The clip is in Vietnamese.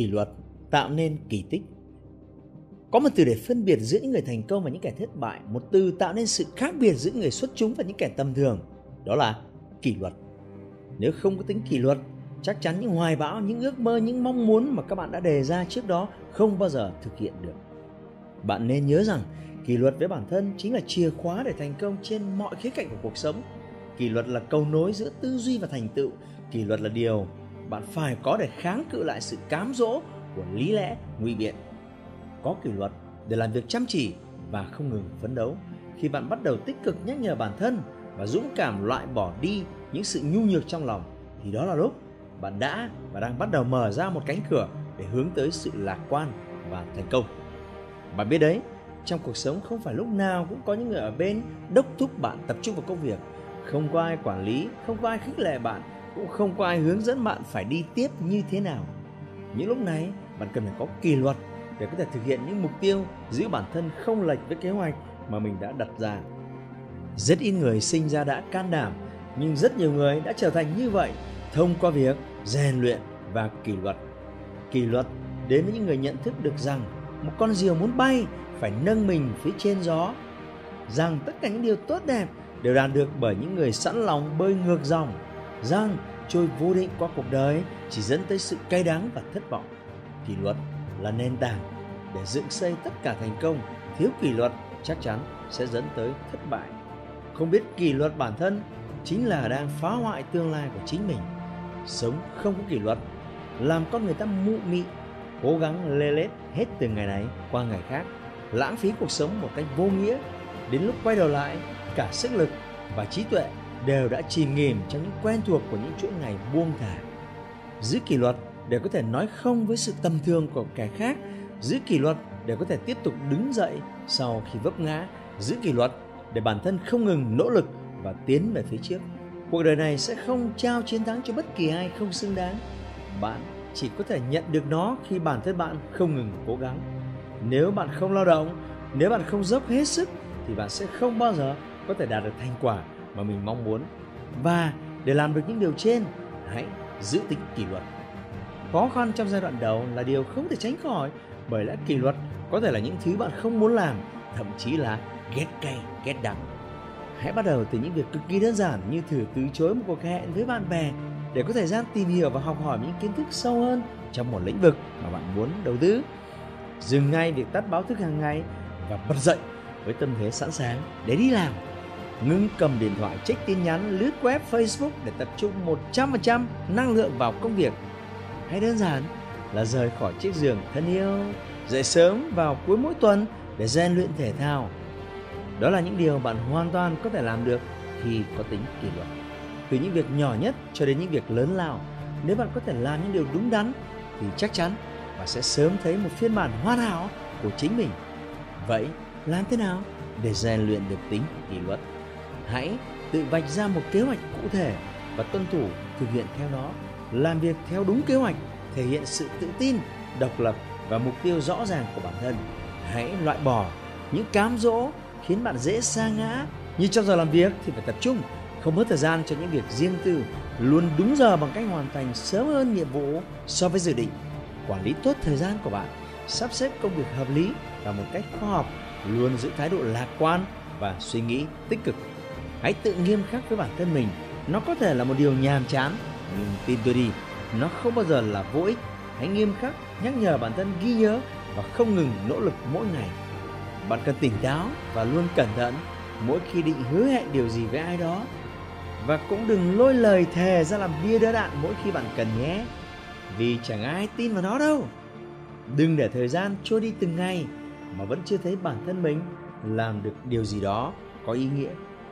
kỷ luật tạo nên kỳ tích. Có một từ để phân biệt giữa những người thành công và những kẻ thất bại, một từ tạo nên sự khác biệt giữa người xuất chúng và những kẻ tầm thường, đó là kỷ luật. Nếu không có tính kỷ luật, chắc chắn những hoài bão, những ước mơ, những mong muốn mà các bạn đã đề ra trước đó không bao giờ thực hiện được. Bạn nên nhớ rằng, kỷ luật với bản thân chính là chìa khóa để thành công trên mọi khía cạnh của cuộc sống. Kỷ luật là cầu nối giữa tư duy và thành tựu. Kỷ luật là điều bạn phải có để kháng cự lại sự cám dỗ của lý lẽ, ngụy biện. Có kỷ luật để làm việc chăm chỉ và không ngừng phấn đấu. Khi bạn bắt đầu tích cực nhắc nhở bản thân và dũng cảm loại bỏ đi những sự nhu nhược trong lòng, thì đó là lúc bạn đã và đang bắt đầu mở ra một cánh cửa để hướng tới sự lạc quan và thành công. Bạn biết đấy, trong cuộc sống không phải lúc nào cũng có những người ở bên đốc thúc bạn tập trung vào công việc. Không có ai quản lý, không có ai khích lệ bạn cũng không có ai hướng dẫn bạn phải đi tiếp như thế nào. Những lúc này, bạn cần phải có kỷ luật để có thể thực hiện những mục tiêu giữ bản thân không lệch với kế hoạch mà mình đã đặt ra. Rất ít người sinh ra đã can đảm, nhưng rất nhiều người đã trở thành như vậy thông qua việc rèn luyện và kỷ luật. Kỷ luật đến với những người nhận thức được rằng một con diều muốn bay phải nâng mình phía trên gió, rằng tất cả những điều tốt đẹp đều đạt được bởi những người sẵn lòng bơi ngược dòng rằng trôi vô định qua cuộc đời, chỉ dẫn tới sự cay đắng và thất vọng. Kỷ luật là nền tảng để dựng xây tất cả thành công. Thiếu kỷ luật chắc chắn sẽ dẫn tới thất bại. Không biết kỷ luật bản thân chính là đang phá hoại tương lai của chính mình. Sống không có kỷ luật làm con người ta mụ mị, cố gắng lê lết hết từ ngày này qua ngày khác, lãng phí cuộc sống một cách vô nghĩa. Đến lúc quay đầu lại, cả sức lực và trí tuệ đều đã chìm nghỉm trong những quen thuộc của những chuỗi ngày buông thả. Giữ kỷ luật để có thể nói không với sự tầm thường của kẻ khác, giữ kỷ luật để có thể tiếp tục đứng dậy sau khi vấp ngã, giữ kỷ luật để bản thân không ngừng nỗ lực và tiến về phía trước. Cuộc đời này sẽ không trao chiến thắng cho bất kỳ ai không xứng đáng. Bạn chỉ có thể nhận được nó khi bản thân bạn không ngừng cố gắng. Nếu bạn không lao động, nếu bạn không dốc hết sức, thì bạn sẽ không bao giờ có thể đạt được thành quả mà mình mong muốn. Và để làm được những điều trên, hãy giữ tính kỷ luật. Khó khăn trong giai đoạn đầu là điều không thể tránh khỏi, bởi lẽ kỷ luật có thể là những thứ bạn không muốn làm, thậm chí là ghét cay, ghét đắng. Hãy bắt đầu từ những việc cực kỳ đơn giản như thử từ chối một cuộc hẹn với bạn bè để có thời gian tìm hiểu và học hỏi những kiến thức sâu hơn trong một lĩnh vực mà bạn muốn đầu tư. Dừng ngay việc tắt báo thức hàng ngày và bật dậy với tâm thế sẵn sàng để đi làm ngưng cầm điện thoại, check tin nhắn, lướt web, facebook để tập trung 100% năng lượng vào công việc. Hay đơn giản là rời khỏi chiếc giường thân yêu, dậy sớm vào cuối mỗi tuần để rèn luyện thể thao. Đó là những điều bạn hoàn toàn có thể làm được khi có tính kỷ luật. Từ những việc nhỏ nhất cho đến những việc lớn lao, nếu bạn có thể làm những điều đúng đắn thì chắc chắn bạn sẽ sớm thấy một phiên bản hoàn hảo của chính mình. Vậy làm thế nào để rèn luyện được tính kỷ luật? Hãy tự vạch ra một kế hoạch cụ thể và tuân thủ thực hiện theo nó. Làm việc theo đúng kế hoạch, thể hiện sự tự tin, độc lập và mục tiêu rõ ràng của bản thân. Hãy loại bỏ những cám dỗ khiến bạn dễ sa ngã. Như trong giờ làm việc thì phải tập trung, không mất thời gian cho những việc riêng tư. Luôn đúng giờ bằng cách hoàn thành sớm hơn nhiệm vụ so với dự định. Quản lý tốt thời gian của bạn, sắp xếp công việc hợp lý và một cách khoa học. Luôn giữ thái độ lạc quan và suy nghĩ tích cực hãy tự nghiêm khắc với bản thân mình. Nó có thể là một điều nhàm chán, nhưng tin tôi đi, nó không bao giờ là vô ích. Hãy nghiêm khắc, nhắc nhở bản thân ghi nhớ và không ngừng nỗ lực mỗi ngày. Bạn cần tỉnh táo và luôn cẩn thận mỗi khi định hứa hẹn điều gì với ai đó. Và cũng đừng lôi lời thề ra làm bia đỡ đạn mỗi khi bạn cần nhé, vì chẳng ai tin vào nó đâu. Đừng để thời gian trôi đi từng ngày mà vẫn chưa thấy bản thân mình làm được điều gì đó có ý nghĩa